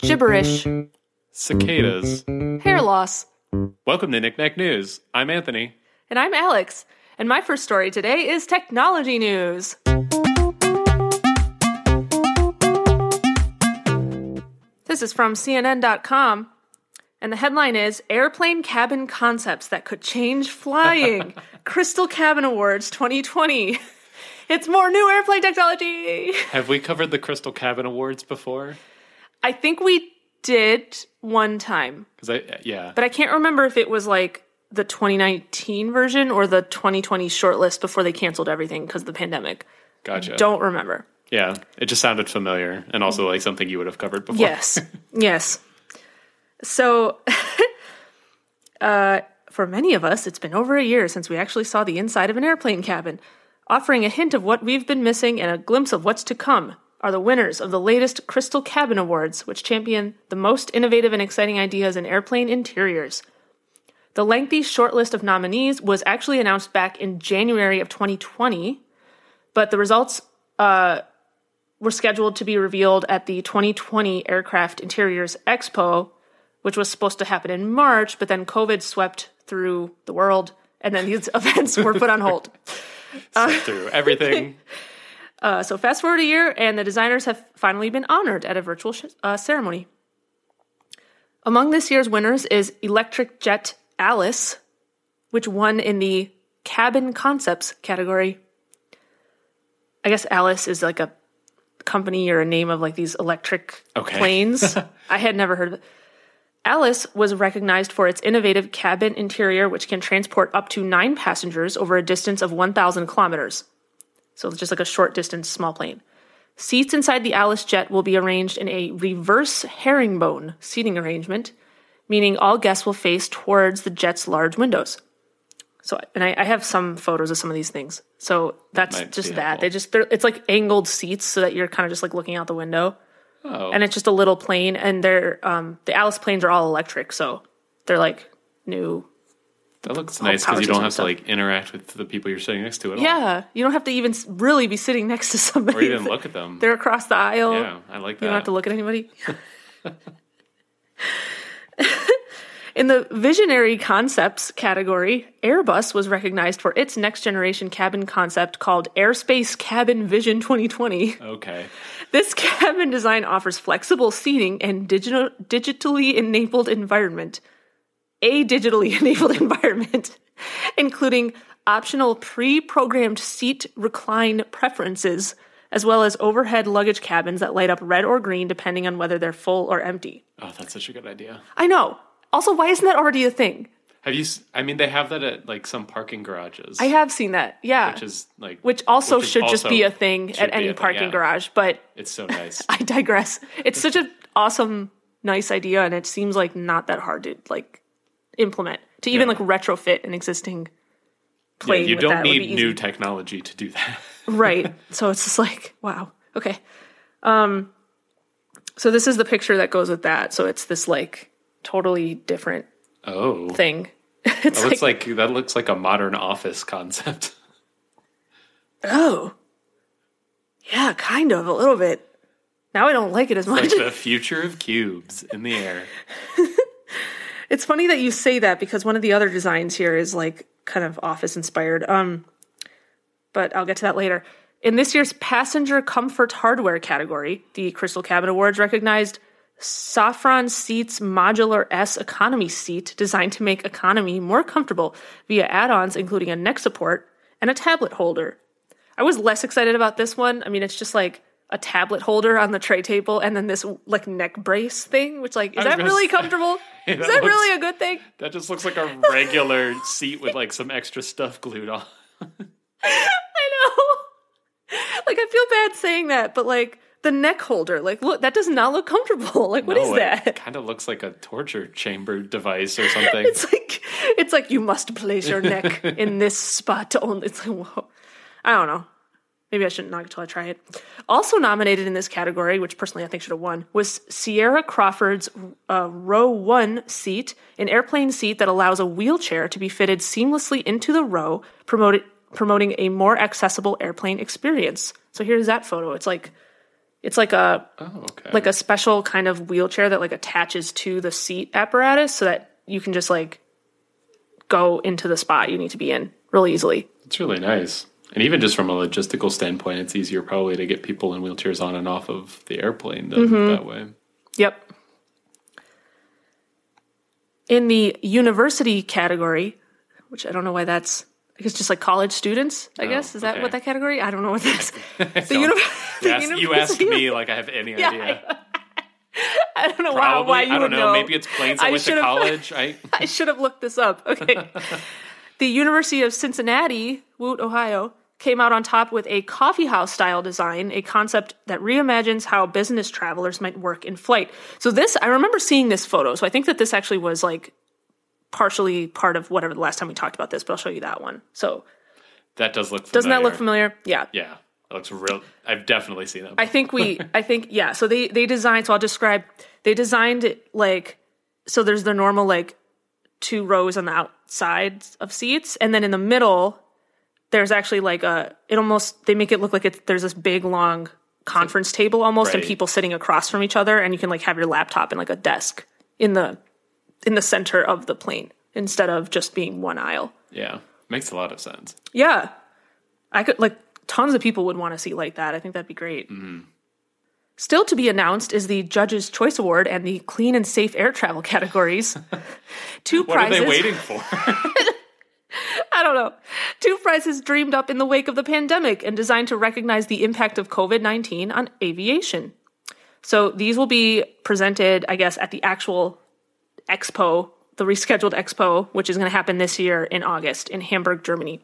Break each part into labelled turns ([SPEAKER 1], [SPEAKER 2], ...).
[SPEAKER 1] Gibberish.
[SPEAKER 2] Cicadas.
[SPEAKER 1] Hair loss.
[SPEAKER 2] Welcome to Knick-Knack News. I'm Anthony.
[SPEAKER 1] And I'm Alex. And my first story today is technology news. This is from CNN.com. And the headline is Airplane Cabin Concepts That Could Change Flying. Crystal Cabin Awards 2020. It's more new airplane technology.
[SPEAKER 2] Have we covered the Crystal Cabin Awards before?
[SPEAKER 1] I think we did one time,
[SPEAKER 2] Because I, uh, yeah,
[SPEAKER 1] but I can't remember if it was like the 2019 version or the 2020 shortlist before they canceled everything because of the pandemic.
[SPEAKER 2] gotcha.
[SPEAKER 1] Don't remember.
[SPEAKER 2] Yeah, it just sounded familiar and also like something you would have covered before.
[SPEAKER 1] Yes. yes. So, uh, for many of us, it's been over a year since we actually saw the inside of an airplane cabin. Offering a hint of what we've been missing and a glimpse of what's to come are the winners of the latest Crystal Cabin Awards, which champion the most innovative and exciting ideas in airplane interiors. The lengthy shortlist of nominees was actually announced back in January of 2020, but the results uh, were scheduled to be revealed at the 2020 Aircraft Interiors Expo, which was supposed to happen in March, but then COVID swept through the world, and then these events were put on hold.
[SPEAKER 2] Sit through everything.
[SPEAKER 1] Uh, so fast forward a year, and the designers have finally been honored at a virtual sh- uh, ceremony. Among this year's winners is Electric Jet Alice, which won in the Cabin Concepts category. I guess Alice is like a company or a name of like these electric
[SPEAKER 2] Okay.
[SPEAKER 1] planes. I had never heard of it. Alice was recognized for its innovative cabin interior, which can transport up to nine passengers over a distance of 1,000 kilometers. So it's just like a short distance small plane. Seats inside the Alice jet will be arranged in a reverse herringbone seating arrangement, meaning all guests will face towards the jet's large windows. So, and I, I have some photos of some of these things. So that's
[SPEAKER 2] Might
[SPEAKER 1] just that.
[SPEAKER 2] helpful.
[SPEAKER 1] They just they're, it's like angled seats so that you're kind of just like looking out the window,
[SPEAKER 2] Oh,
[SPEAKER 1] and it's just a little plane. And they're um, the Alice planes are all electric, so they're like new.
[SPEAKER 2] that looks nice because you don't have to like interact with the people you're sitting next to at all.
[SPEAKER 1] Yeah, you don't have to even really be sitting next to somebody.
[SPEAKER 2] Or even look at them.
[SPEAKER 1] They're across the aisle.
[SPEAKER 2] yeah, I like that.
[SPEAKER 1] You don't have to look at anybody. In the visionary concepts category, Airbus was recognized for its next generation cabin concept called Airspace Cabin Vision 2020.
[SPEAKER 2] Okay.
[SPEAKER 1] This cabin design offers flexible seating and digital, digitally enabled environment. A digitally enabled environment, including optional pre programmed seat recline preferences, as well as overhead luggage cabins that light up red or green depending on whether they're full or empty.
[SPEAKER 2] Oh, that's such a good idea.
[SPEAKER 1] I know. Also, why isn't that already a thing?
[SPEAKER 2] Have you? I mean, they have that at like some parking garages.
[SPEAKER 1] I have seen that. Yeah.
[SPEAKER 2] which is like
[SPEAKER 1] Which also
[SPEAKER 2] which
[SPEAKER 1] should just be a thing at any
[SPEAKER 2] a thing,
[SPEAKER 1] parking
[SPEAKER 2] yeah.
[SPEAKER 1] garage, but
[SPEAKER 2] It's so nice.
[SPEAKER 1] I digress. It's such an awesome, nice idea, and it seems like not that hard to like implement to even
[SPEAKER 2] Yeah.
[SPEAKER 1] like retrofit an existing
[SPEAKER 2] yeah,
[SPEAKER 1] plane.
[SPEAKER 2] you don't need new technology to do that.
[SPEAKER 1] right? So it's just like wow, okay. Um, so this is the picture that goes with that. So it's this like totally different
[SPEAKER 2] Oh,
[SPEAKER 1] thing. it's
[SPEAKER 2] that looks like, that looks like a modern office concept.
[SPEAKER 1] oh, yeah, kind of a little bit. Now I don't like it as much.
[SPEAKER 2] like the future of cubes in the air.
[SPEAKER 1] It's funny that you say that because one of the other designs here is like kind of office inspired. Um, but I'll get to that later. In this year's passenger comfort hardware category, the Crystal Cabin Awards recognized Safran Seats Modular S Economy Seat designed to make economy more comfortable via add-ons including a neck support and a tablet holder. I was less excited about this one. I mean, it's just like a tablet holder on the tray table and then this like neck brace thing, which like is that really comfortable?
[SPEAKER 2] That
[SPEAKER 1] Is that
[SPEAKER 2] looks-
[SPEAKER 1] really a good thing?
[SPEAKER 2] That just looks like a regular seat with like some extra stuff glued on.
[SPEAKER 1] I know. Like I feel bad saying that, but like the neck holder, like look, that does not look comfortable. Like what is that?
[SPEAKER 2] Kind of looks like a torture chamber device or something.
[SPEAKER 1] It's like it's like you must place your neck in this spot to only. It's like whoa. I don't know. maybe I shouldn't knock until I try it. Also nominated in this category, which personally I think should have won, was Sierra Crawford's uh, row one seat, an airplane seat that allows a wheelchair to be fitted seamlessly into the row, promoted, promoting a more accessible airplane experience. So here's that photo. It's like it's like a
[SPEAKER 2] Oh, okay.
[SPEAKER 1] like a special kind of wheelchair that like attaches to the seat apparatus so that you can just like go into the spot you need to be in really easily.
[SPEAKER 2] it's really nice. And even just from a logistical standpoint, it's easier probably to get people in wheelchairs on and off of the airplane than
[SPEAKER 1] Mm-hmm.
[SPEAKER 2] that way.
[SPEAKER 1] Yep. In the university category, which I don't know why that's I guess just like college students, I oh, guess. Is that
[SPEAKER 2] okay.
[SPEAKER 1] what that category? I don't know what that's. the
[SPEAKER 2] So,
[SPEAKER 1] uni- the
[SPEAKER 2] you, asked, you asked
[SPEAKER 1] university-
[SPEAKER 2] me like I have any
[SPEAKER 1] Yeah,
[SPEAKER 2] idea.
[SPEAKER 1] I don't know why,
[SPEAKER 2] Probably.
[SPEAKER 1] why you
[SPEAKER 2] I don't
[SPEAKER 1] would
[SPEAKER 2] know.
[SPEAKER 1] know.
[SPEAKER 2] Maybe it's planes that
[SPEAKER 1] I
[SPEAKER 2] went to college. I,
[SPEAKER 1] I should have looked this up. Okay. the University of Cincinnati, Woot, Ohio, came out on top with a coffeehouse style design, a concept that reimagines how business travelers might work in flight. So this, I remember seeing this photo. So I think that this actually was like partially part of whatever the last time we talked about this, but I'll show you that one. So
[SPEAKER 2] that does look familiar.
[SPEAKER 1] doesn't that look familiar? Yeah.
[SPEAKER 2] Yeah. It looks real. I've definitely seen it.
[SPEAKER 1] I think we I think yeah, so they they designed so I'll describe they designed it like so there's the normal like two rows on the outside of seats and then in the middle there's actually like a it almost they make it look like it's there's this big long conference table almost and people sitting across from each other and you can like have your laptop in like a desk in the in the center of the plane instead of just being one aisle.
[SPEAKER 2] yeah. Makes a lot of sense.
[SPEAKER 1] Yeah. I could like tons of people would want to see like that. I think that'd be great. Mm-hmm. Still to be announced is the Judge's Choice Award and the Clean and Safe Air Travel categories. Two
[SPEAKER 2] What
[SPEAKER 1] prizes.
[SPEAKER 2] are they waiting for?
[SPEAKER 1] I don't know. Two prizes dreamed up in the wake of the pandemic and designed to recognize the impact of COVID 19 on aviation. So these will be presented, I guess, at the actual expo, the rescheduled expo, which is going to happen this year in August in Hamburg, Germany.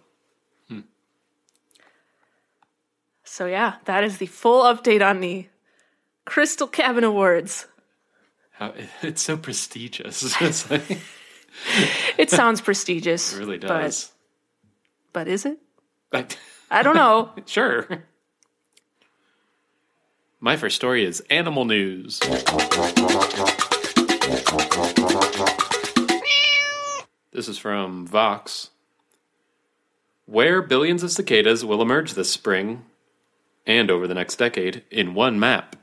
[SPEAKER 1] Hmm. So, yeah, that is the full update on the Crystal Cabin Awards.
[SPEAKER 2] How, it's so prestigious. Like, it
[SPEAKER 1] sounds prestigious.
[SPEAKER 2] It
[SPEAKER 1] really
[SPEAKER 2] does.
[SPEAKER 1] But, is it? I don't know.
[SPEAKER 2] sure. My first story is animal news. This is from Vox. Where billions of cicadas will emerge this spring and over the next decade in one map.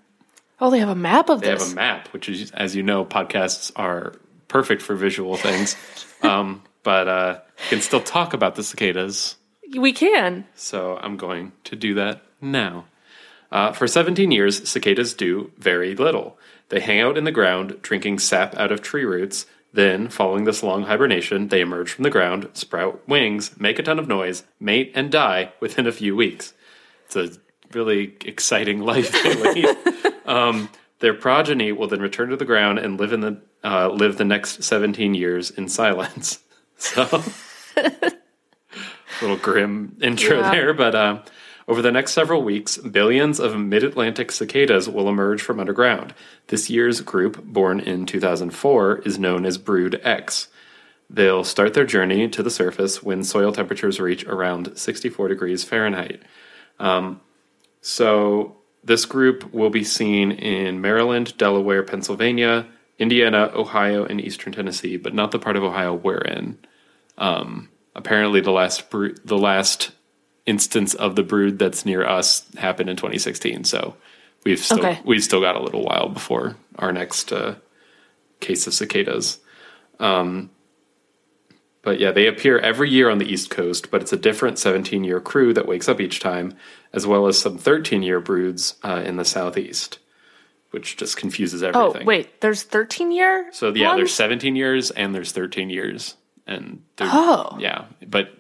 [SPEAKER 1] Oh, they have a map of
[SPEAKER 2] They
[SPEAKER 1] this.
[SPEAKER 2] They have a map, which is, as you know, podcasts are perfect for visual things. um, but uh, you can still talk about the cicadas.
[SPEAKER 1] We can.
[SPEAKER 2] So I'm going to do that now. Uh, for 17 years, cicadas do very little. They hang out in the ground, drinking sap out of tree roots. Then, following this long hibernation, they emerge from the ground, sprout wings, make a ton of noise, mate, and die within a few weeks. It's a really exciting life they lead. um, their progeny will then return to the ground and live in the uh, live the next 17 years in silence. So a little grim intro
[SPEAKER 1] Yeah.
[SPEAKER 2] there, but uh, over the next several weeks, billions of mid Atlantic cicadas will emerge from underground. This year's group, born in 2004, is known as Brood X. They'll start their journey to the surface when soil temperatures reach around 64 degrees Fahrenheit. Um, so, this group will be seen in Maryland, Delaware, Pennsylvania, Indiana, Ohio, and eastern Tennessee, but not the part of Ohio we're in apparently the last bro- the last instance of the brood that's near us happened in 2016 so we've still
[SPEAKER 1] Okay.
[SPEAKER 2] we've still got a little while before our next uh, case of cicadas um, but yeah they appear every year on the east coast but it's a different 17 year crew that wakes up each time as well as some 13 year broods uh, in the southeast which just confuses everything.
[SPEAKER 1] Oh,
[SPEAKER 2] everything
[SPEAKER 1] wait. There's 13 year?
[SPEAKER 2] so yeah,
[SPEAKER 1] ones?
[SPEAKER 2] there's 17 years and there's 13 years, and
[SPEAKER 1] Oh.
[SPEAKER 2] yeah, but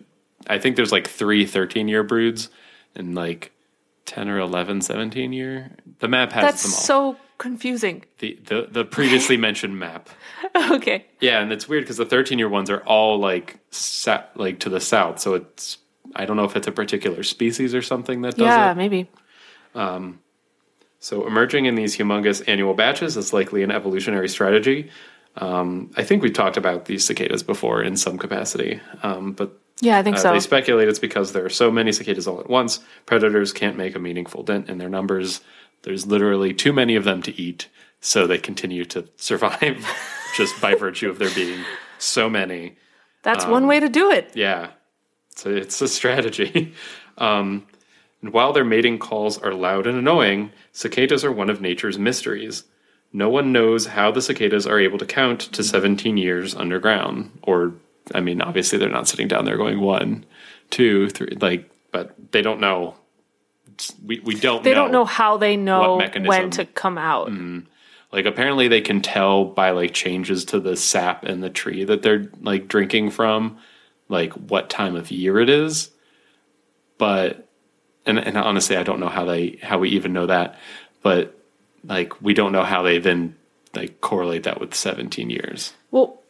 [SPEAKER 2] I think there's like three 13 year broods and like 10 or 11 17 year. The map has
[SPEAKER 1] That's
[SPEAKER 2] them all.
[SPEAKER 1] so confusing.
[SPEAKER 2] the, the the previously mentioned map.
[SPEAKER 1] okay.
[SPEAKER 2] Yeah, and it's weird because the 13 year ones are all like sat like to the south, so it's I don't know if it's a particular species or something that does
[SPEAKER 1] Yeah,
[SPEAKER 2] it.
[SPEAKER 1] maybe.
[SPEAKER 2] So emerging in these humongous annual batches is likely an evolutionary strategy. Um, I think we've talked about these cicadas before in some capacity, um, but
[SPEAKER 1] Yeah, I think
[SPEAKER 2] Uh,
[SPEAKER 1] so.
[SPEAKER 2] They speculate it's because there are so many cicadas all at once, predators can't make a meaningful dent in their numbers. There's literally too many of them to eat, so they continue to survive just by virtue of there being so many.
[SPEAKER 1] That's
[SPEAKER 2] um,
[SPEAKER 1] one way to do it.
[SPEAKER 2] Yeah, so it's a strategy. Um, and while their mating calls are loud and annoying, cicadas are one of nature's mysteries. No one knows how the cicadas are able to count to 17 years underground. Or, I mean, obviously they're not sitting down there going one, two, three, like, but they don't know. We, we don't
[SPEAKER 1] They
[SPEAKER 2] know.
[SPEAKER 1] don't know how they know when to come out. Mm-hmm.
[SPEAKER 2] Like, apparently they can tell by like changes to the sap in the tree that they're like drinking from, like what time of year it is. But, and, and honestly, I don't know how they, how we even know that. But like, we don't know how they then like correlate that with 17 years.
[SPEAKER 1] Well,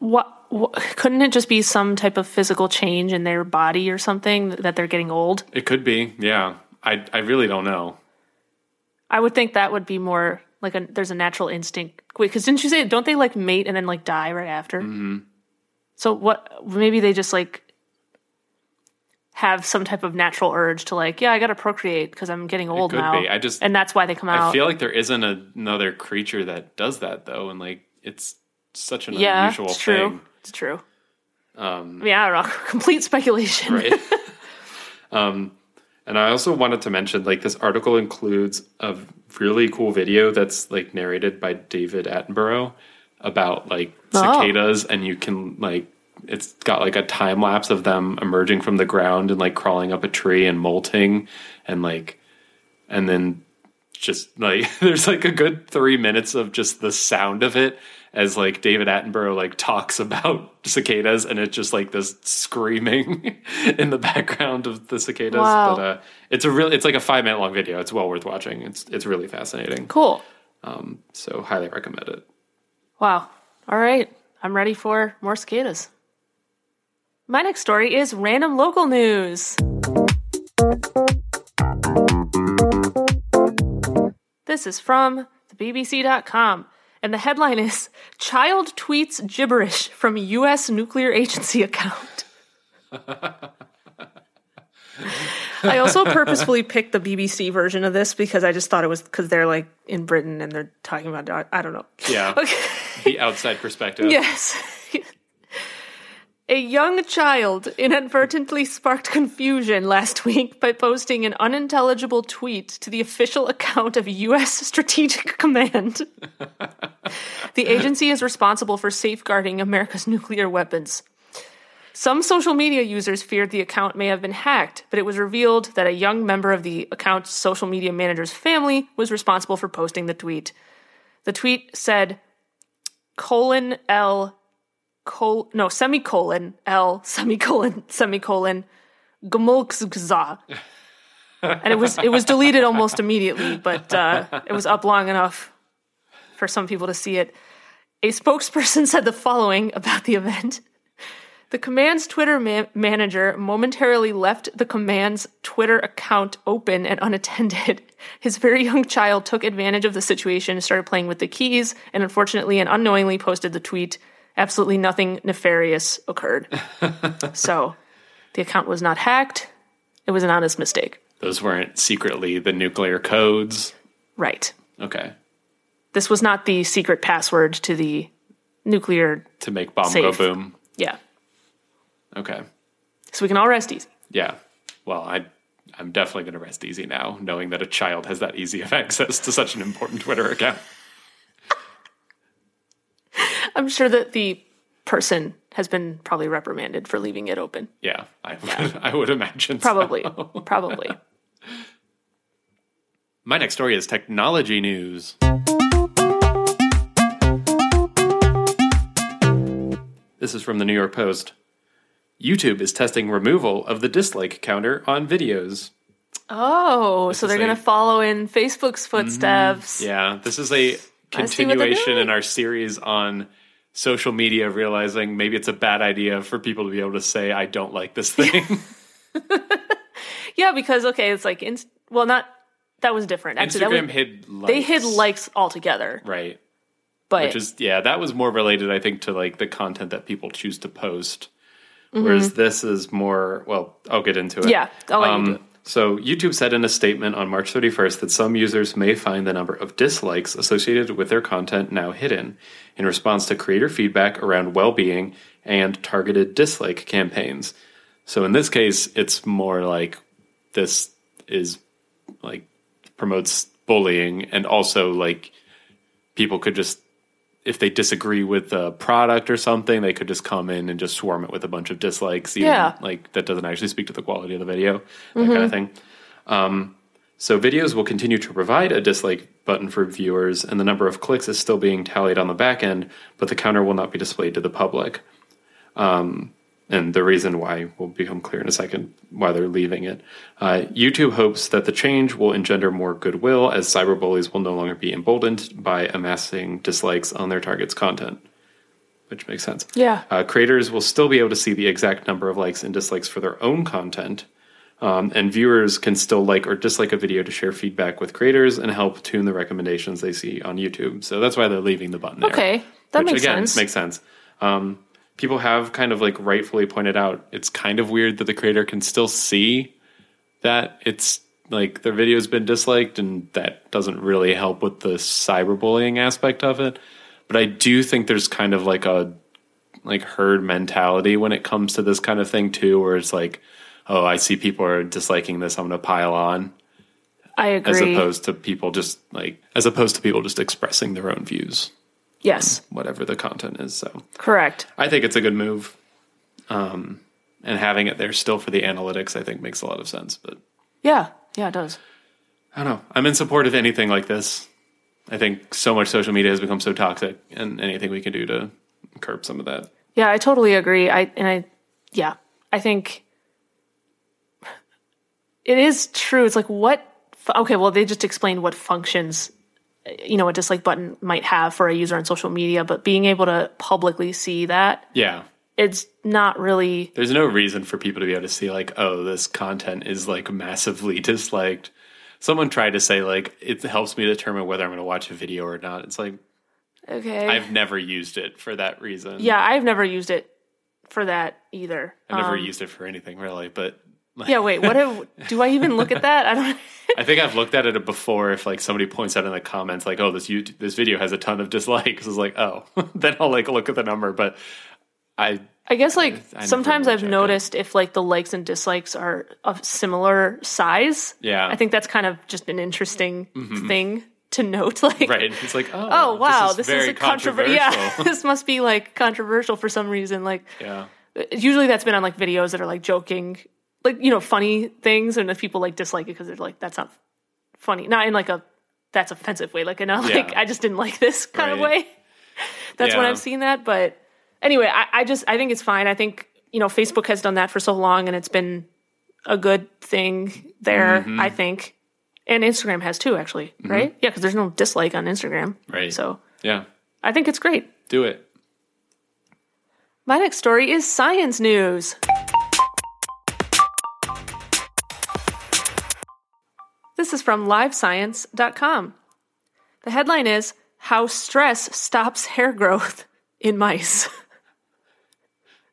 [SPEAKER 1] what, what couldn't it just be some type of physical change in their body or something that they're getting old?
[SPEAKER 2] It could be. Yeah. I, I really don't know.
[SPEAKER 1] I would think that would be more like a there's a natural instinct. Wait, because didn't you say don't they like mate and then like die right after? Mm-hmm. So what? Maybe they just like have some type of natural urge to like, yeah, I got to procreate because I'm getting old now.
[SPEAKER 2] be. I just-
[SPEAKER 1] and that's why they come
[SPEAKER 2] I
[SPEAKER 1] out.
[SPEAKER 2] I feel like there isn't another creature that does that though. And like, it's such an
[SPEAKER 1] yeah,
[SPEAKER 2] unusual
[SPEAKER 1] it's true.
[SPEAKER 2] thing.
[SPEAKER 1] It's true. Um, I mean, I don't know. Complete speculation.
[SPEAKER 2] right? um, and I also wanted to mention, like, this article includes a really cool video that's like narrated by David Attenborough about like
[SPEAKER 1] Oh.
[SPEAKER 2] cicadas, and you can like, it's got like a time lapse of them emerging from the ground and like crawling up a tree and molting, and like, and then just like there's like a good three minutes of just the sound of it as like David Attenborough like talks about cicadas and it's just like this screaming in the background of the cicadas.
[SPEAKER 1] Wow.
[SPEAKER 2] But uh, it's a really it's like a five minute long video. It's well worth watching. It's it's really fascinating.
[SPEAKER 1] Cool.
[SPEAKER 2] Um, so highly recommend it.
[SPEAKER 1] Wow. All right. I'm ready for more cicadas. My next story is random local news. This is from the BBC.com, and the headline is Child Tweets Gibberish from U.S. Nuclear Agency Account. I also purposefully picked the BBC version of this because I just thought it was because they're like in Britain and they're talking about, I don't know.
[SPEAKER 2] Yeah.
[SPEAKER 1] Okay.
[SPEAKER 2] The outside perspective.
[SPEAKER 1] Yes. A young child inadvertently sparked confusion last week by posting an unintelligible tweet to the official account of U.S. Strategic Command. the agency is responsible for safeguarding America's nuclear weapons. Some social media users feared the account may have been hacked, but it was revealed that a young member of the account's social media manager's family was responsible for posting the tweet. The tweet said, colon L col no semicolon L semicolon semicolon Gmulkzgza. And it was it was deleted almost immediately, but uh, it was up long enough for some people to see it. A spokesperson said the following about the event. The command's Twitter ma- manager momentarily left the command's Twitter account open and unattended. His very young child took advantage of the situation and started playing with the keys, and unfortunately and unknowingly posted the tweet. Absolutely nothing nefarious occurred. so the account was not hacked. It was an honest mistake.
[SPEAKER 2] Those weren't secretly the nuclear codes.
[SPEAKER 1] Right.
[SPEAKER 2] Okay.
[SPEAKER 1] This was not the secret password to the nuclear.
[SPEAKER 2] To make bomb
[SPEAKER 1] Safe.
[SPEAKER 2] go boom.
[SPEAKER 1] Yeah.
[SPEAKER 2] Okay.
[SPEAKER 1] So we can all rest easy.
[SPEAKER 2] Yeah. Well, I I'm definitely going to rest easy now, knowing that a child has that easy of access to such an important Twitter account.
[SPEAKER 1] I'm sure that the person has been probably reprimanded for leaving it open.
[SPEAKER 2] Yeah, I would, I would imagine. so.
[SPEAKER 1] Probably. Probably.
[SPEAKER 2] My next story is technology news. This is from the New York Post. YouTube is testing removal of the dislike counter on videos.
[SPEAKER 1] Oh, so they're going to follow in Facebook's mm-hmm. footsteps.
[SPEAKER 2] Yeah, this is a
[SPEAKER 1] I see what they're
[SPEAKER 2] continuation in our series on social media, realizing maybe it's a bad idea for people to be able to say, I don't like this thing.
[SPEAKER 1] Yeah, because okay, it's like inst- well, not that was different. Actually,
[SPEAKER 2] Instagram
[SPEAKER 1] was,
[SPEAKER 2] hid likes.
[SPEAKER 1] they hid likes altogether.
[SPEAKER 2] Right.
[SPEAKER 1] But
[SPEAKER 2] Which is, yeah, that was more related, I think, to like the content that people choose to post. Mm-hmm. whereas this is more. Well, I'll get into it.
[SPEAKER 1] Yeah, I'll let you um, do it.
[SPEAKER 2] So, YouTube said in a statement on March 31st that some users may find the number of dislikes associated with their content now hidden in response to creator feedback around well being and targeted dislike campaigns. So, in this case, it's more like this is like promotes bullying and also like people could just if they disagree with the product or something, they could just come in and just swarm it with a bunch of dislikes. Even,
[SPEAKER 1] Yeah.
[SPEAKER 2] Like that doesn't actually speak to the quality of the video, that kind of thing. Um, so videos will continue to provide a dislike button for viewers, and the number of clicks is still being tallied on the back end, but the counter will not be displayed to the public. Um, and the reason why will become clear in a second why they're leaving it. Uh, YouTube hopes that the change will engender more goodwill as cyberbullies will no longer be emboldened by amassing dislikes on their target's content, which makes sense.
[SPEAKER 1] Yeah.
[SPEAKER 2] Uh, creators will still be able to see the exact number of likes and dislikes for their own content. Um, and viewers can still like or dislike a video to share feedback with creators and help tune the recommendations they see on YouTube. So that's why they're leaving the button there.
[SPEAKER 1] Okay, that
[SPEAKER 2] Which
[SPEAKER 1] makes
[SPEAKER 2] again
[SPEAKER 1] sense.
[SPEAKER 2] makes sense. Um, people have kind of like rightfully pointed out it's kind of weird that the creator can still see that it's like their video's been disliked and that doesn't really help with the cyberbullying aspect of it. But I do think there's kind of like a like herd mentality when it comes to this kind of thing too, where it's like, oh, I see people are disliking this, I'm gonna pile on.
[SPEAKER 1] I agree.
[SPEAKER 2] As opposed to people just like as opposed to people just expressing their own views,
[SPEAKER 1] yes,
[SPEAKER 2] whatever the content is. So
[SPEAKER 1] correct.
[SPEAKER 2] I think it's a good move. Um, and having it there still for the analytics, I think makes a lot of sense. But
[SPEAKER 1] Yeah, yeah, it does.
[SPEAKER 2] I don't know. I'm in support of anything like this. I think so much social media has become so toxic, and anything we can do to curb some of that.
[SPEAKER 1] Yeah, I totally agree. I and I, yeah, I think it is true. It's like what? Okay, well, they just explained what functions you know a dislike button might have for a user on social media, but being able to publicly see that
[SPEAKER 2] Yeah.
[SPEAKER 1] it's not really.
[SPEAKER 2] There's no reason for people to be able to see, like, oh, this content is like massively disliked. Someone tried to say, like, it helps me determine whether I'm going to watch a video or not. It's like,
[SPEAKER 1] Okay.
[SPEAKER 2] I've never used it for that reason.
[SPEAKER 1] yeah, I've never used it for that either.
[SPEAKER 2] I've never
[SPEAKER 1] Um,
[SPEAKER 2] used it for anything really, but
[SPEAKER 1] Yeah, wait. What have, do I even look at that? I don't.
[SPEAKER 2] I think I've looked at it before. If like somebody points out in the comments, like, "Oh, this YouTube, this video has a ton of dislikes," it's like, "Oh," then I'll like look at the number. But I,
[SPEAKER 1] I guess like
[SPEAKER 2] never
[SPEAKER 1] sometimes I've
[SPEAKER 2] checked it.
[SPEAKER 1] noticed if like the likes and dislikes are of similar size.
[SPEAKER 2] Yeah.
[SPEAKER 1] I think that's kind of just an interesting mm-hmm. thing to note. Like,
[SPEAKER 2] right, it's like, oh,
[SPEAKER 1] oh wow, this is,
[SPEAKER 2] very
[SPEAKER 1] a controversial.
[SPEAKER 2] controversial.
[SPEAKER 1] Yeah, this must be like controversial for some reason. Like,
[SPEAKER 2] yeah,
[SPEAKER 1] usually that's been on like videos that are like joking, like you know, funny things, and if people like dislike it because they're like, that's not funny, not in like a that's offensive way, like in a like
[SPEAKER 2] Yeah.
[SPEAKER 1] I just didn't like this kind of way. That's when I've seen that, but anyway, I, I just I think it's fine. I think you know Facebook has done that for so long, and it's been a good thing there.
[SPEAKER 2] Mm-hmm.
[SPEAKER 1] I think, and Instagram has too, actually, right? Yeah, because there's no dislike on Instagram,
[SPEAKER 2] Right.
[SPEAKER 1] So
[SPEAKER 2] yeah,
[SPEAKER 1] I think it's great.
[SPEAKER 2] do it.
[SPEAKER 1] My next story is science news. This is from livescience.com. The headline is How Stress Stops Hair Growth in Mice.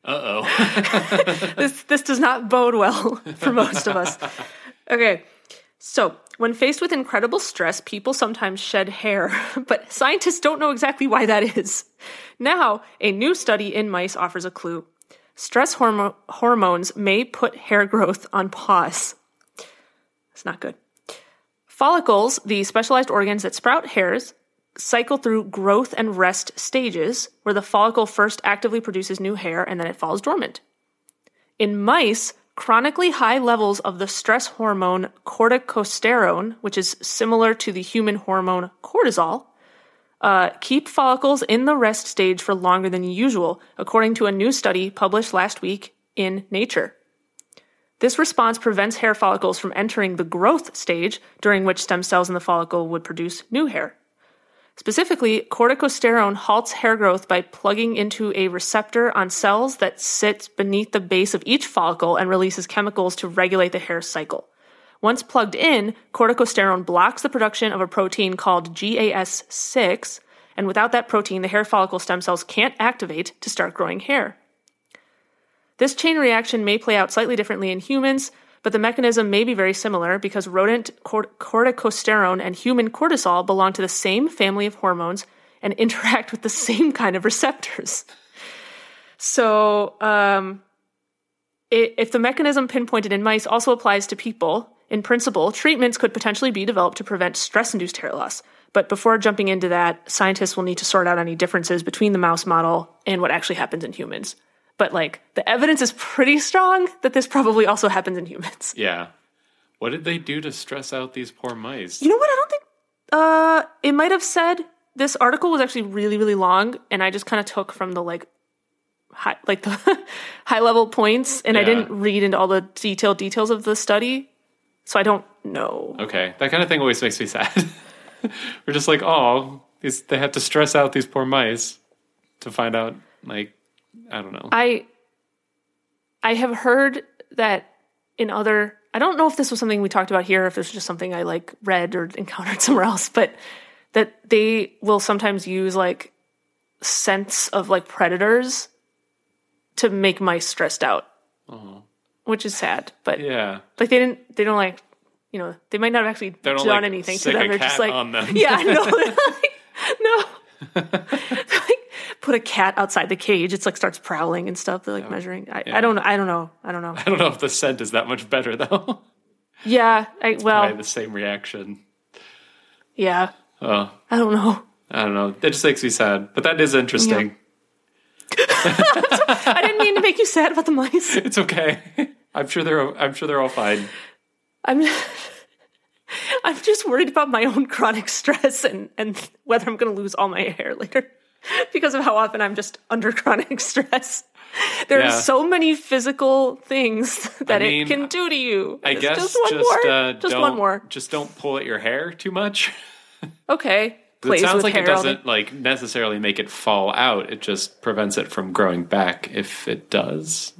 [SPEAKER 2] Uh oh,
[SPEAKER 1] this, this does not bode well for most of us. Okay, so when faced with incredible stress, people sometimes shed hair, but scientists don't know exactly why that is. Now, a new study in mice offers a clue. Stress hormo- hormones may put hair growth on pause. It's not good. Follicles, the specialized organs that sprout hairs, cycle through growth and rest stages, where the follicle first actively produces new hair and then it falls dormant. In mice, chronically high levels of the stress hormone corticosterone, which is similar to the human hormone cortisol, uh, keep follicles in the rest stage for longer than usual, according to a new study published last week in Nature. This response prevents hair follicles from entering the growth stage, during which stem cells in the follicle would produce new hair. Specifically, corticosterone halts hair growth by plugging into a receptor on cells that sits beneath the base of each follicle and releases chemicals to regulate the hair cycle. Once plugged in, corticosterone blocks the production of a protein called GAS6, and without that protein, the hair follicle stem cells can't activate to start growing hair. This chain reaction may play out slightly differently in humans, but the mechanism may be very similar because rodent cort- corticosterone and human cortisol belong to the same family of hormones and interact with the same kind of receptors. So, um, i if the mechanism pinpointed in mice also applies to people, in principle, treatments could potentially be developed to prevent stress induced hair loss. But before jumping into that, scientists will need to sort out any differences between the mouse model and what actually happens in humans. But like the evidence is pretty strong that this probably also happens in humans.
[SPEAKER 2] Yeah. What did they do to stress out these poor mice?
[SPEAKER 1] You know what? I don't think uh it might have said this article was actually really really long and I just kind of took from the like high like the high level points and I didn't read into all the detailed details of the study. So I don't know.
[SPEAKER 2] Okay, that kind of thing always makes me sad. We're just like, oh, these, they have to stress out these poor mice to find out, like, I don't know.
[SPEAKER 1] I I have heard that in other I don't know if this was something we talked about here, if this was just something I like read or encountered somewhere else, but that they will sometimes use like scents of like predators to make mice stressed out. Uh-huh. Which is sad. But
[SPEAKER 2] yeah,
[SPEAKER 1] like they didn't they don't like you know, they might not have actually done
[SPEAKER 2] like,
[SPEAKER 1] anything to them. They're just like
[SPEAKER 2] on them.
[SPEAKER 1] Yeah, no, like, no. Put a cat outside the cage. It's like starts prowling and stuff. They're like measuring. I, I don't know. I don't know. I don't know.
[SPEAKER 2] I don't know if the scent is that much better though.
[SPEAKER 1] Yeah. I,
[SPEAKER 2] I
[SPEAKER 1] well.
[SPEAKER 2] the same reaction.
[SPEAKER 1] Yeah.
[SPEAKER 2] Oh,
[SPEAKER 1] I don't know.
[SPEAKER 2] I don't know. It just makes me sad, but that is interesting.
[SPEAKER 1] I didn't mean to make you sad about the mice.
[SPEAKER 2] It's okay. I'm sure they're. I'm sure they're all fine.
[SPEAKER 1] I'm. I'm just worried about my own chronic stress and and whether I'm going to lose all my hair later because of how often I'm just under chronic stress. There
[SPEAKER 2] Yeah.
[SPEAKER 1] are so many physical things that
[SPEAKER 2] mean,
[SPEAKER 1] it can do to you.
[SPEAKER 2] I
[SPEAKER 1] Just-
[SPEAKER 2] guess
[SPEAKER 1] just
[SPEAKER 2] just,
[SPEAKER 1] one more.
[SPEAKER 2] uh,
[SPEAKER 1] just
[SPEAKER 2] don't,
[SPEAKER 1] one more.
[SPEAKER 2] Just don't pull at your hair too much.
[SPEAKER 1] Okay. Plays
[SPEAKER 2] it sounds like it
[SPEAKER 1] hair all day.
[SPEAKER 2] doesn't like necessarily make it fall out. It just prevents it from growing back if it does.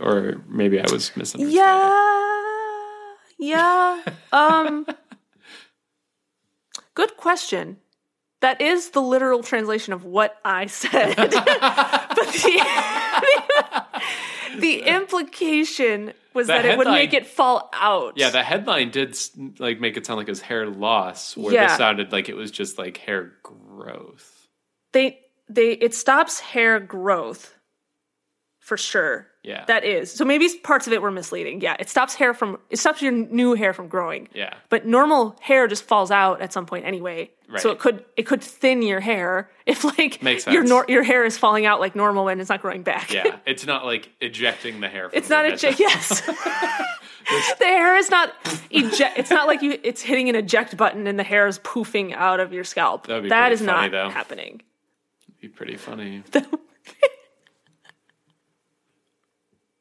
[SPEAKER 2] Or maybe I was misunderstanding.
[SPEAKER 1] Yeah. Yeah. Um Good question. That is the literal translation of what I said. but the, the implication was
[SPEAKER 2] The
[SPEAKER 1] that it would make it fall out.
[SPEAKER 2] Yeah, the headline did like make it sound like it was hair loss, where
[SPEAKER 1] Yeah.
[SPEAKER 2] this sounded like it was just like hair growth.
[SPEAKER 1] they they it stops hair growth for sure.
[SPEAKER 2] Yeah.
[SPEAKER 1] That is. So maybe parts of it were misleading. Yeah, it stops hair from it stops your new hair from growing.
[SPEAKER 2] Yeah.
[SPEAKER 1] But normal hair just falls out at some point anyway.
[SPEAKER 2] Right.
[SPEAKER 1] So it could it could thin your hair if like
[SPEAKER 2] Makes
[SPEAKER 1] your nor- your hair is falling out like normal and it's not growing back.
[SPEAKER 2] Yeah, it's not like ejecting the hair. From
[SPEAKER 1] It's not
[SPEAKER 2] head.
[SPEAKER 1] yes. the hair is not eject. It's not like you. It's hitting an eject button and the hair is poofing out of your scalp. That
[SPEAKER 2] funny,
[SPEAKER 1] not
[SPEAKER 2] though.
[SPEAKER 1] happening.
[SPEAKER 2] That'd be pretty funny.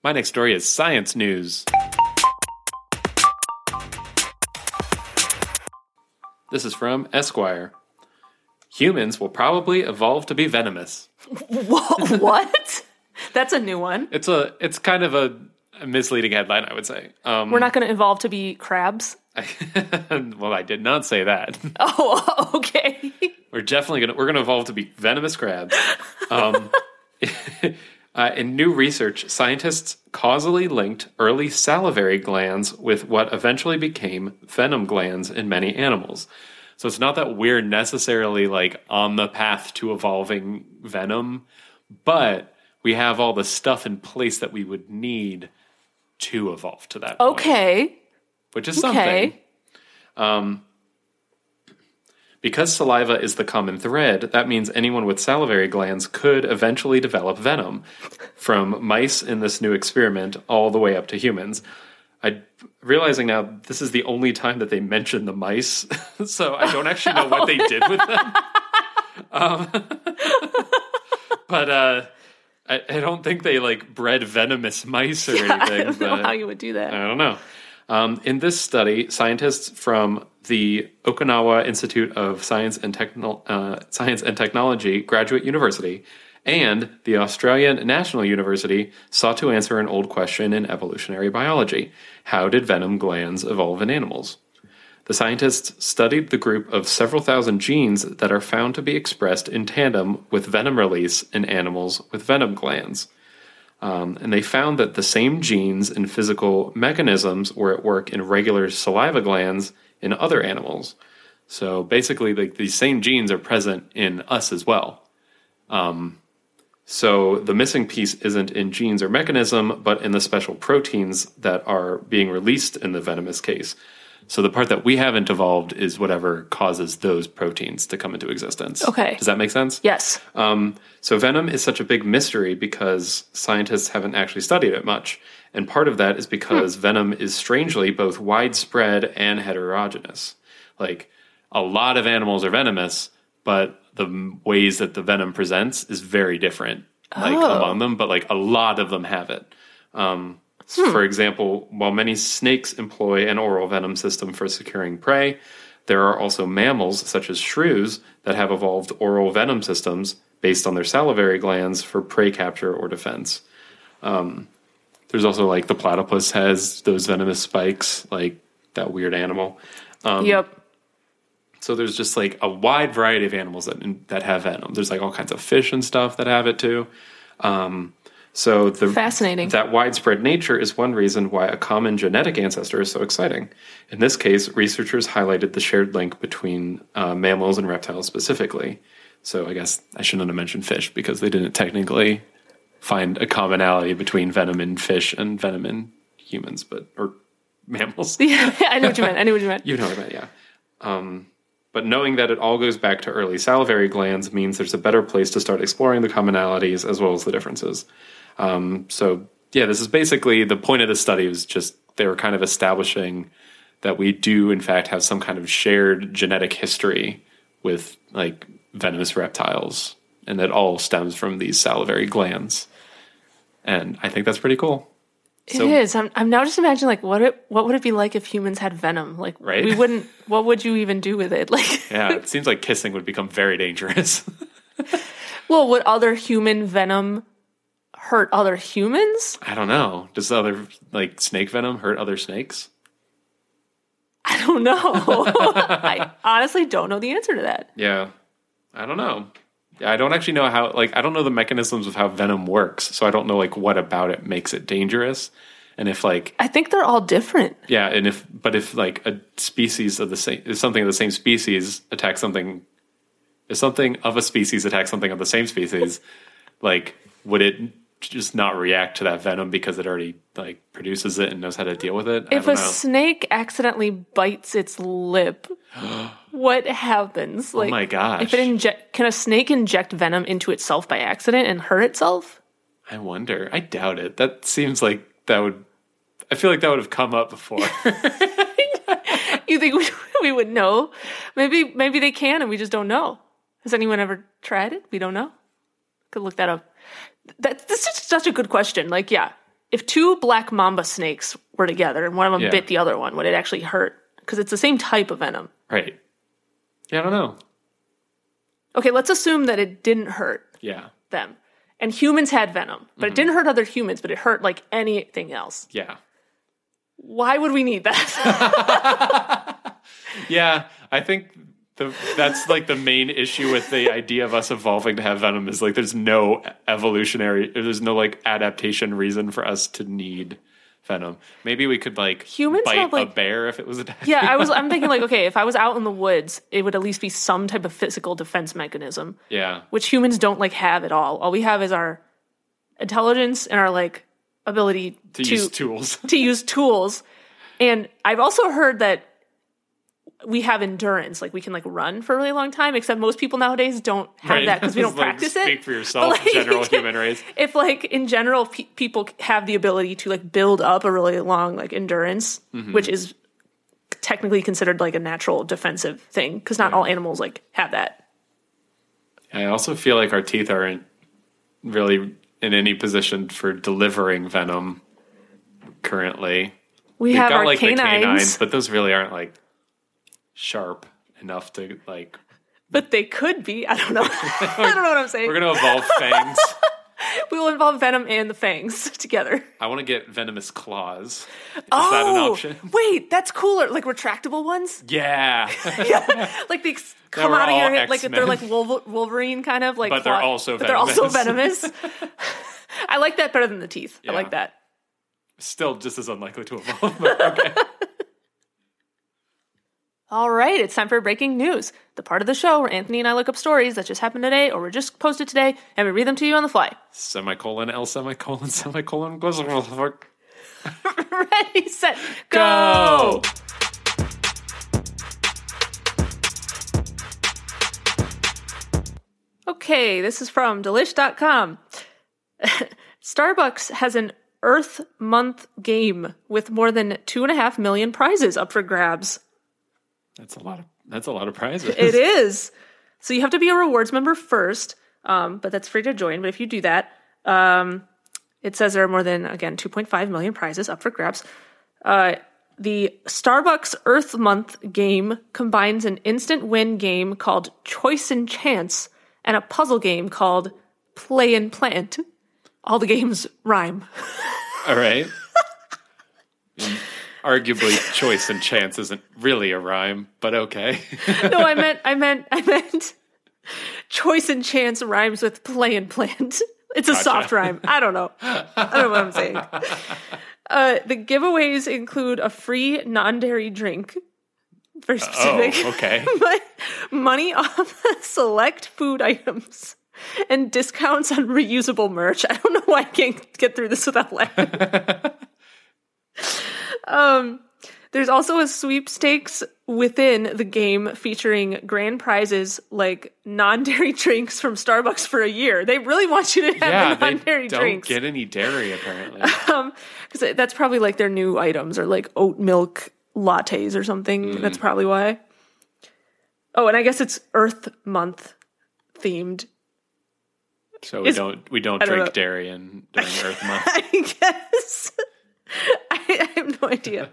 [SPEAKER 2] My next story is science news. This is from Esquire. Humans will probably evolve to be venomous.
[SPEAKER 1] Wha- what? That's a new one.
[SPEAKER 2] It's a it's kind of a, a misleading headline, I would say. Um,
[SPEAKER 1] We're not going to evolve to be crabs.
[SPEAKER 2] well, I did not say that.
[SPEAKER 1] Oh, okay.
[SPEAKER 2] We're definitely gonna we're gonna evolve to be venomous crabs. Um, uh, in new research, scientists causally linked early salivary glands with what eventually became venom glands in many animals. So it's not that we're necessarily like on the path to evolving venom, but we have all the stuff in place that we would need to evolve to that. point,
[SPEAKER 1] Okay.
[SPEAKER 2] which is something.
[SPEAKER 1] Okay.
[SPEAKER 2] Because saliva is the common thread, that means anyone with salivary glands could eventually develop venom, from mice in this new experiment all the way up to humans. I realizing now this is the only time that they mention the mice, so I don't actually know what they did with them. Um, but uh, I, I don't think they like bred venomous mice or
[SPEAKER 1] I
[SPEAKER 2] anything.
[SPEAKER 1] don't know how you would do that.
[SPEAKER 2] I don't know. Um, in this study, scientists from the Okinawa Institute of Science and, Techno- uh, Science and Technology Graduate University and the Australian National University sought to answer an old question in evolutionary biology How did venom glands evolve in animals? The scientists studied the group of several thousand genes that are found to be expressed in tandem with venom release in animals with venom glands. Um, and they found that the same genes and physical mechanisms were at work in regular saliva glands in other animals. So basically, like these same genes are present in us as well. Um, so the missing piece isn't in genes or mechanism, but in the special proteins that are being released in the venomous case. So the part that we haven't evolved is whatever causes those proteins to come into existence.
[SPEAKER 1] Okay.
[SPEAKER 2] Does that make sense?
[SPEAKER 1] Yes.
[SPEAKER 2] Um, so venom is such a big mystery because scientists haven't actually studied it much. And part of that is because venom is strangely both widespread and heterogeneous. Like a lot of animals are venomous, but the ways that the venom presents is very different like
[SPEAKER 1] Oh.
[SPEAKER 2] among them, but like a lot of them have it. Um, so For example, while many snakes employ an oral venom system for securing prey, there are also mammals, such as shrews, that have evolved oral venom systems based on their salivary glands for prey capture or defense. Um, there's also like the platypus has those venomous spikes, like that weird animal. Um,
[SPEAKER 1] yep.
[SPEAKER 2] So there's just like a wide variety of animals that that have venom. There's like all kinds of fish and stuff that have it too. Um, so the
[SPEAKER 1] Fascinating.
[SPEAKER 2] that widespread nature is one reason why a common genetic ancestor is so exciting. In this case, researchers highlighted the shared link between uh, mammals and reptiles specifically. So I guess I shouldn't have mentioned fish because they didn't technically find a commonality between venom in fish and venom in humans, but or mammals.
[SPEAKER 1] Yeah, I know what you meant. I knew what you meant.
[SPEAKER 2] You know what I meant, yeah. Um, but knowing that it all goes back to early salivary glands means there's a better place to start exploring the commonalities as well as the differences. Um, so, yeah, this is basically the point of the study was just they were kind of establishing that we do, in fact, have some kind of shared genetic history with like venomous reptiles, and that all stems from these salivary glands. And I think that's pretty cool.
[SPEAKER 1] It is. I'm, I'm now just imagining like what it what would it be like if humans had venom? Like
[SPEAKER 2] Right?
[SPEAKER 1] we wouldn't. What would you even do with it? Like,
[SPEAKER 2] Yeah, it seems like kissing would become very dangerous.
[SPEAKER 1] well, would other human venom hurt other humans?
[SPEAKER 2] I don't know. Does other like snake venom hurt other snakes?
[SPEAKER 1] I don't know. I honestly don't know the answer to that.
[SPEAKER 2] Yeah, I don't know. I don't actually know how. Like, I don't know the mechanisms of how venom works, so I don't know like what about it makes it dangerous, and if like
[SPEAKER 1] I think they're all different.
[SPEAKER 2] yeah, and if but if like a species of the same if something of the same species attacks something, if something of a species attacks something of the same species, like would it just not react to that venom because it already like produces it and knows how to deal with it? I
[SPEAKER 1] If a
[SPEAKER 2] know.
[SPEAKER 1] snake accidentally bites its lip, what happens? Like,
[SPEAKER 2] oh my gosh!
[SPEAKER 1] if it inject, can a snake inject venom into itself by accident and hurt itself?
[SPEAKER 2] I wonder. I doubt it. That seems like that would. I feel like that would have come up before.
[SPEAKER 1] You think we, we would know? Maybe maybe they can, and we just don't know. Has anyone ever tried it? We don't know. Could look that up. That this is such a good question. Like, yeah, if two black mamba snakes were together and one of them
[SPEAKER 2] Yeah.
[SPEAKER 1] bit the other one, would it actually hurt? Because it's the same type of venom.
[SPEAKER 2] right. Yeah, I don't know.
[SPEAKER 1] Okay, let's assume that it didn't hurt
[SPEAKER 2] Yeah.
[SPEAKER 1] them, and humans had venom, but it mm-hmm. didn't hurt other humans, but it hurt like anything else.
[SPEAKER 2] Yeah.
[SPEAKER 1] Why would we need that?
[SPEAKER 2] Yeah. I think the that's like the main issue with the idea of us evolving to have venom is like there's no evolutionary there's no like adaptation reason for us to need venom. Maybe we could like
[SPEAKER 1] Humans
[SPEAKER 2] bite
[SPEAKER 1] have,
[SPEAKER 2] a
[SPEAKER 1] like-
[SPEAKER 2] bear if it was attacking.
[SPEAKER 1] yeah, I was. I'm thinking like, okay, if I was out in the woods, it would at least be some type of physical defense mechanism.
[SPEAKER 2] Yeah.
[SPEAKER 1] which humans don't like have at all. All we have is our intelligence and our like ability
[SPEAKER 2] To,
[SPEAKER 1] to
[SPEAKER 2] use tools.
[SPEAKER 1] to use tools. And I've also heard that we have endurance, like we can like run for a really long time. Except most people nowadays don't have
[SPEAKER 2] Right.
[SPEAKER 1] that because we don't
[SPEAKER 2] like,
[SPEAKER 1] practice it.
[SPEAKER 2] Speak for yourself,
[SPEAKER 1] But, like,
[SPEAKER 2] general human race.
[SPEAKER 1] If like in general pe- people have the ability to like build up a really long like endurance,
[SPEAKER 2] Mm-hmm.
[SPEAKER 1] which is technically considered like a natural defensive thing because not all animals like have that.
[SPEAKER 2] I also feel like our teeth aren't really in any position for delivering venom currently.
[SPEAKER 1] We
[SPEAKER 2] We've
[SPEAKER 1] have
[SPEAKER 2] got
[SPEAKER 1] our
[SPEAKER 2] like
[SPEAKER 1] canines,
[SPEAKER 2] canines, but those really aren't like sharp enough to like.
[SPEAKER 1] but they could be. I don't know. I don't know what I'm saying.
[SPEAKER 2] We're gonna evolve fangs.
[SPEAKER 1] We will involve venom and the fangs together.
[SPEAKER 2] I want to get venomous claws. Is
[SPEAKER 1] oh,
[SPEAKER 2] that an oh, option?
[SPEAKER 1] wait, that's cooler. Like retractable ones,
[SPEAKER 2] Yeah,
[SPEAKER 1] like they come out of your head, like they're like Wolverine kind of like.
[SPEAKER 2] But they're also
[SPEAKER 1] but they're also
[SPEAKER 2] venomous.
[SPEAKER 1] I like that better than the teeth. I like that.
[SPEAKER 2] Still just as unlikely to evolve. Okay.
[SPEAKER 1] All right, it's time for breaking news. The part of the show where Anthony and I look up stories that just happened today or were just posted today, and we read them to you on the fly.
[SPEAKER 2] semicolon L semicolon semicolon go.
[SPEAKER 1] Ready, set, go! Okay, this is from delish.com. Starbucks has an Earth Month game with more than two and a half million prizes up for grabs.
[SPEAKER 2] That's a lot of that's a lot of prizes.
[SPEAKER 1] It is. So you have to be a rewards member first, um, but that's free to join. But if you do that, um, it says there are more than, again, 2.5 million prizes up for grabs. Uh, the Starbucks Earth Month game combines an instant win game called Choice and Chance and a puzzle game called Play and Plant. All the games rhyme.
[SPEAKER 2] All right. Arguably, choice and chance isn't really a rhyme, but okay.
[SPEAKER 1] No, I meant, I meant, I meant Choice and Chance rhymes with Play and Plant. It's a soft rhyme. I don't know. I don't know what I'm saying. Uh, the giveaways include a free non-dairy drink. Very
[SPEAKER 2] oh,
[SPEAKER 1] specific.
[SPEAKER 2] okay.
[SPEAKER 1] But money off select food items and discounts on reusable merch. I don't know why I can't get through this without laughing. Um, there's also a sweepstakes within the game featuring grand prizes like non-dairy drinks from Starbucks for a year. They really want you to have
[SPEAKER 2] Yeah,
[SPEAKER 1] the non-dairy
[SPEAKER 2] don't
[SPEAKER 1] drinks
[SPEAKER 2] get any dairy apparently.
[SPEAKER 1] because that's probably like their new items or like oat milk lattes or something. That's probably why. Oh, and I guess it's Earth Month themed.
[SPEAKER 2] So we
[SPEAKER 1] Is-
[SPEAKER 2] don't we don't
[SPEAKER 1] I don't
[SPEAKER 2] drink dairy in during Earth Month.
[SPEAKER 1] I guess. I, I have no idea.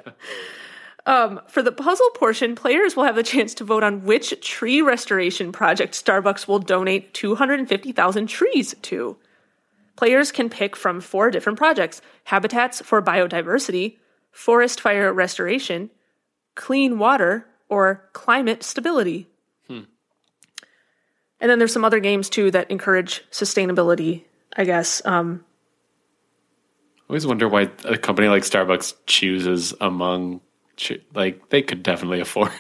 [SPEAKER 1] Um, for the puzzle portion, players will have the chance to vote on which tree restoration project Starbucks will donate 250,000 trees to. Players can pick from four different projects habitats for biodiversity, forest fire restoration, clean water, or climate stability. And then there's some other games too that encourage sustainability, I guess. Um,
[SPEAKER 2] always wonder why a company like Starbucks chooses among like they could definitely afford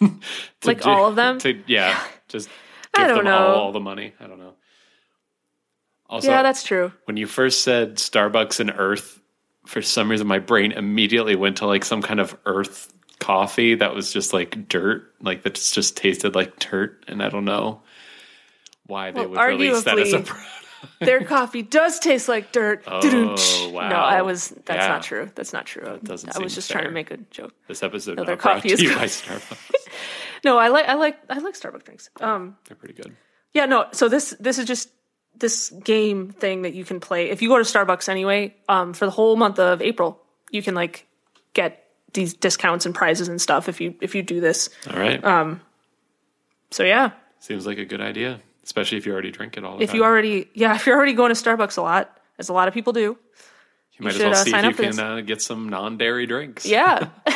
[SPEAKER 1] Like all of them?
[SPEAKER 2] To yeah, just
[SPEAKER 1] I
[SPEAKER 2] give
[SPEAKER 1] don't
[SPEAKER 2] them all,
[SPEAKER 1] know.
[SPEAKER 2] all the money. I don't know. Also,
[SPEAKER 1] yeah, that's true.
[SPEAKER 2] when you first said Starbucks and Earth, for some reason my brain immediately went to like some kind of Earth coffee that was just like dirt, like that just tasted like dirt, and I don't know why they
[SPEAKER 1] Well,
[SPEAKER 2] would release that as a product.
[SPEAKER 1] Their coffee does taste like dirt.
[SPEAKER 2] Oh, wow.
[SPEAKER 1] No, I was. That's
[SPEAKER 2] Yeah.
[SPEAKER 1] not true. That's not true.
[SPEAKER 2] doesn't
[SPEAKER 1] I was just trying to make a joke.
[SPEAKER 2] This episode
[SPEAKER 1] No,
[SPEAKER 2] not
[SPEAKER 1] their coffee
[SPEAKER 2] to
[SPEAKER 1] is
[SPEAKER 2] you by Starbucks.
[SPEAKER 1] No, I like. I like. I like Starbucks drinks. Um.
[SPEAKER 2] They're pretty good.
[SPEAKER 1] Yeah. No. So this. This is just this game thing that you can play if you go to Starbucks anyway. Um. For the whole month of April, you can like get these discounts and prizes and stuff if you if you do this.
[SPEAKER 2] All right.
[SPEAKER 1] Um, So yeah,
[SPEAKER 2] Seems like a good idea, especially if you already drink it all the time.
[SPEAKER 1] if
[SPEAKER 2] time.
[SPEAKER 1] you already yeah if you're already going to Starbucks a lot, as a lot of people do.
[SPEAKER 2] you might
[SPEAKER 1] should,
[SPEAKER 2] as well
[SPEAKER 1] uh,
[SPEAKER 2] see if you can uh, get some non-dairy drinks.
[SPEAKER 1] Yeah.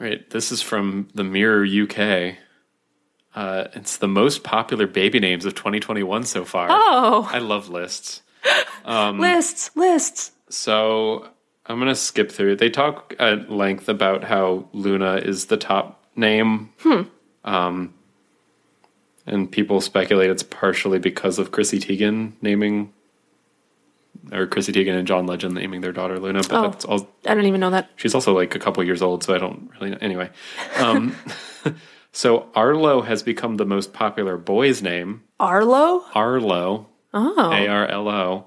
[SPEAKER 2] All right. This is from the Mirror UK. Uh, it's the most popular baby names of 2021 so far.
[SPEAKER 1] oh,
[SPEAKER 2] I love lists.
[SPEAKER 1] lists, lists.
[SPEAKER 2] So I'm going to skip through. They talk at length about how Luna is the top name. Um, and people speculate it's partially because of Chrissy Teigen naming, or Chrissy Teigen and John Legend naming their daughter Luna. But
[SPEAKER 1] Oh.
[SPEAKER 2] that's all.
[SPEAKER 1] I don't even know that.
[SPEAKER 2] She's also like a couple years old, so I don't really know. Anyway. Um, so Arlo has become the most popular boy's name.
[SPEAKER 1] Arlo.
[SPEAKER 2] Arlo,
[SPEAKER 1] Oh.
[SPEAKER 2] A R L O,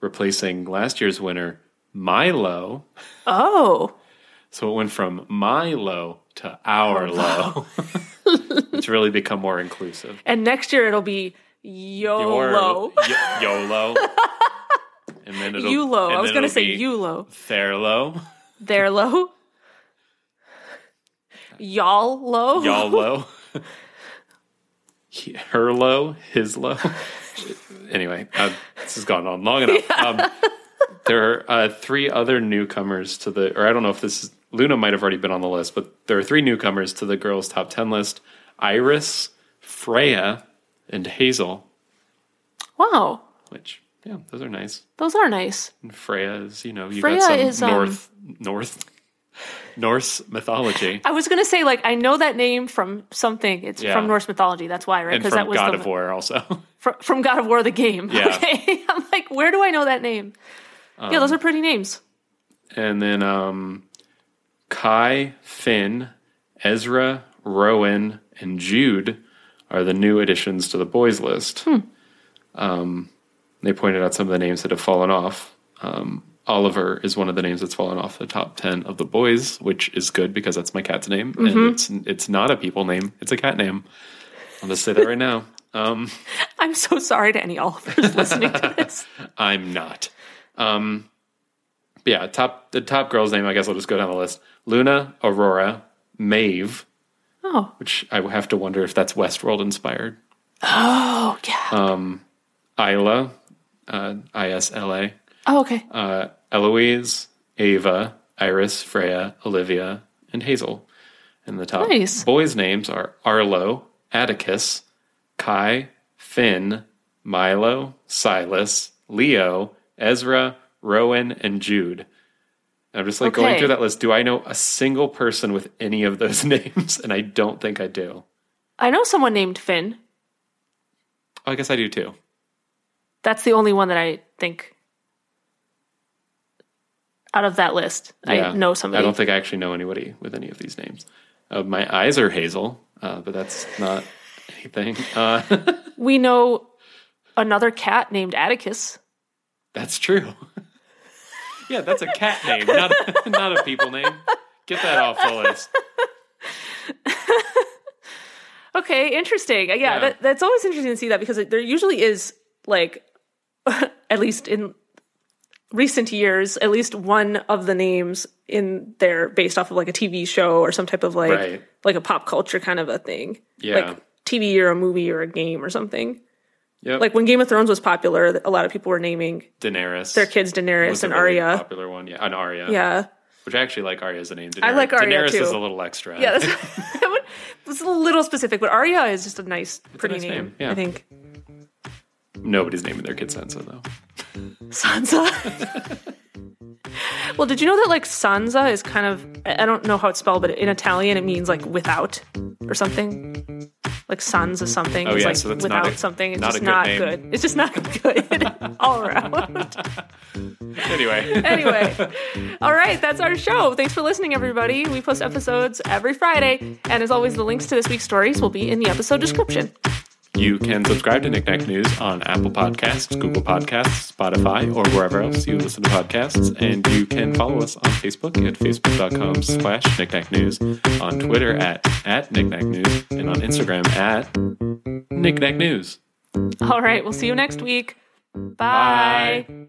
[SPEAKER 2] replacing last year's winner, Milo.
[SPEAKER 1] Oh.
[SPEAKER 2] So it went from my low to our low. it's really become more inclusive.
[SPEAKER 1] And next year it'll be
[SPEAKER 2] Your-
[SPEAKER 1] YOLO.
[SPEAKER 2] y- YOLO. And then it'll and
[SPEAKER 1] I was going to say YOLO.
[SPEAKER 2] Therlo,
[SPEAKER 1] There low. Y'all low.
[SPEAKER 2] y'all low, her low, his low. anyway, uh, this has gone on long enough. Um, there are uh, three other newcomers to the, or I don't know if this is, Luna might have already been on the list, but there are three newcomers to the girls' top 10 list Iris, Freya, and Hazel.
[SPEAKER 1] Wow.
[SPEAKER 2] which yeah, those are nice.
[SPEAKER 1] Those are nice.
[SPEAKER 2] And Freya is, you know, you
[SPEAKER 1] Freya
[SPEAKER 2] got some
[SPEAKER 1] is, um,
[SPEAKER 2] North North Norse mythology.
[SPEAKER 1] I was gonna say like I know that name from something. It's
[SPEAKER 2] Yeah.
[SPEAKER 1] from Norse mythology. That's why, right?
[SPEAKER 2] And
[SPEAKER 1] that was
[SPEAKER 2] God
[SPEAKER 1] the,
[SPEAKER 2] of War also.
[SPEAKER 1] fr- from God of War, the game.
[SPEAKER 2] Yeah.
[SPEAKER 1] Okay. I'm like, where do I know that name? yeah,
[SPEAKER 2] Um,
[SPEAKER 1] those are pretty names.
[SPEAKER 2] and then um Kai, Finn, Ezra, Rowan, and Jude are the new additions to the boys list. Um, they pointed out some of the names that have fallen off. Um, Oliver is one of the names that's fallen off the top ten of the boys, which is good because that's my cat's name, and it's it's not a people name; it's a cat name. I'll just say that right now. Um,
[SPEAKER 1] I'm so sorry to any Olivers listening to this.
[SPEAKER 2] I'm not. Um, but yeah, top the top girl's name. I guess I'll just go down the list: Luna, Aurora, Maeve,
[SPEAKER 1] Oh,
[SPEAKER 2] which I have to wonder if that's Westworld inspired.
[SPEAKER 1] oh yeah.
[SPEAKER 2] Isla, uh, I S L A,
[SPEAKER 1] oh, okay.
[SPEAKER 2] uh, Eloise, Ava, Iris, Freya, Olivia, and Hazel. And the top
[SPEAKER 1] Nice.
[SPEAKER 2] boys' names are Arlo, Atticus, Kai, Finn, Milo, Silas, Leo, Ezra, Rowan, and Jude. I'm just like going through that list. Do I know a single person with any of those names? And I don't think I do.
[SPEAKER 1] I know someone named Finn.
[SPEAKER 2] Oh, I guess I do too.
[SPEAKER 1] That's the only one that I think out of that list. I know somebody.
[SPEAKER 2] I don't think I actually know anybody with any of these names. Uh, my eyes are hazel, uh, but that's not anything. Uh,
[SPEAKER 1] we know another cat named Atticus.
[SPEAKER 2] that's true. Yeah, that's a cat name, not a, not a people name. Get that off the list.
[SPEAKER 1] Okay, interesting. Yeah,
[SPEAKER 2] Yeah.
[SPEAKER 1] That, that's always interesting to see that because there usually is like, at least in recent years, at least one of the names in there based off of like a TV show or some type of like
[SPEAKER 2] Right.
[SPEAKER 1] like a pop culture kind of a thing.
[SPEAKER 2] Yeah.
[SPEAKER 1] Like TV or a movie or a game or something.
[SPEAKER 2] Yep.
[SPEAKER 1] Like when Game of Thrones was popular, a lot of people were naming
[SPEAKER 2] Daenerys.
[SPEAKER 1] their kids Daenerys
[SPEAKER 2] was a
[SPEAKER 1] and
[SPEAKER 2] really
[SPEAKER 1] Arya.
[SPEAKER 2] popular one. Yeah, and Arya.
[SPEAKER 1] Yeah.
[SPEAKER 2] Which I actually like Arya as a name. Daenerys,
[SPEAKER 1] I like Arya,
[SPEAKER 2] Daenerys
[SPEAKER 1] too.
[SPEAKER 2] is a little extra.
[SPEAKER 1] Yeah, that's, that was a little specific, but Arya is just a nice, pretty
[SPEAKER 2] nice
[SPEAKER 1] name.
[SPEAKER 2] name, yeah.
[SPEAKER 1] I think
[SPEAKER 2] Nobody's naming their kid Sansa though.
[SPEAKER 1] Sansa. well, did you know that like Sansa is kind of I I don't know how it's spelled, but in Italian it means like without or something. Like Sansa mm-hmm. something.
[SPEAKER 2] Oh,
[SPEAKER 1] is
[SPEAKER 2] yeah,
[SPEAKER 1] like
[SPEAKER 2] so that's
[SPEAKER 1] without
[SPEAKER 2] not a-
[SPEAKER 1] something. It's
[SPEAKER 2] not
[SPEAKER 1] just
[SPEAKER 2] good
[SPEAKER 1] not
[SPEAKER 2] name.
[SPEAKER 1] good. It's just not good all around.
[SPEAKER 2] Anyway,
[SPEAKER 1] anyway, all right, that's our show. Thanks for listening, everybody. We post episodes every Friday, and as always, the links to this week's stories will be in the episode description.
[SPEAKER 2] You can subscribe to Knickknack News on Apple Podcasts, Google Podcasts, Spotify, or wherever else you listen to podcasts. And you can follow us on Facebook at facebook.com slash Knickknack News, on Twitter at, at Knickknack News, and on Instagram at Knickknack News.
[SPEAKER 1] All right, we'll see you next week. Bye.
[SPEAKER 2] Bye.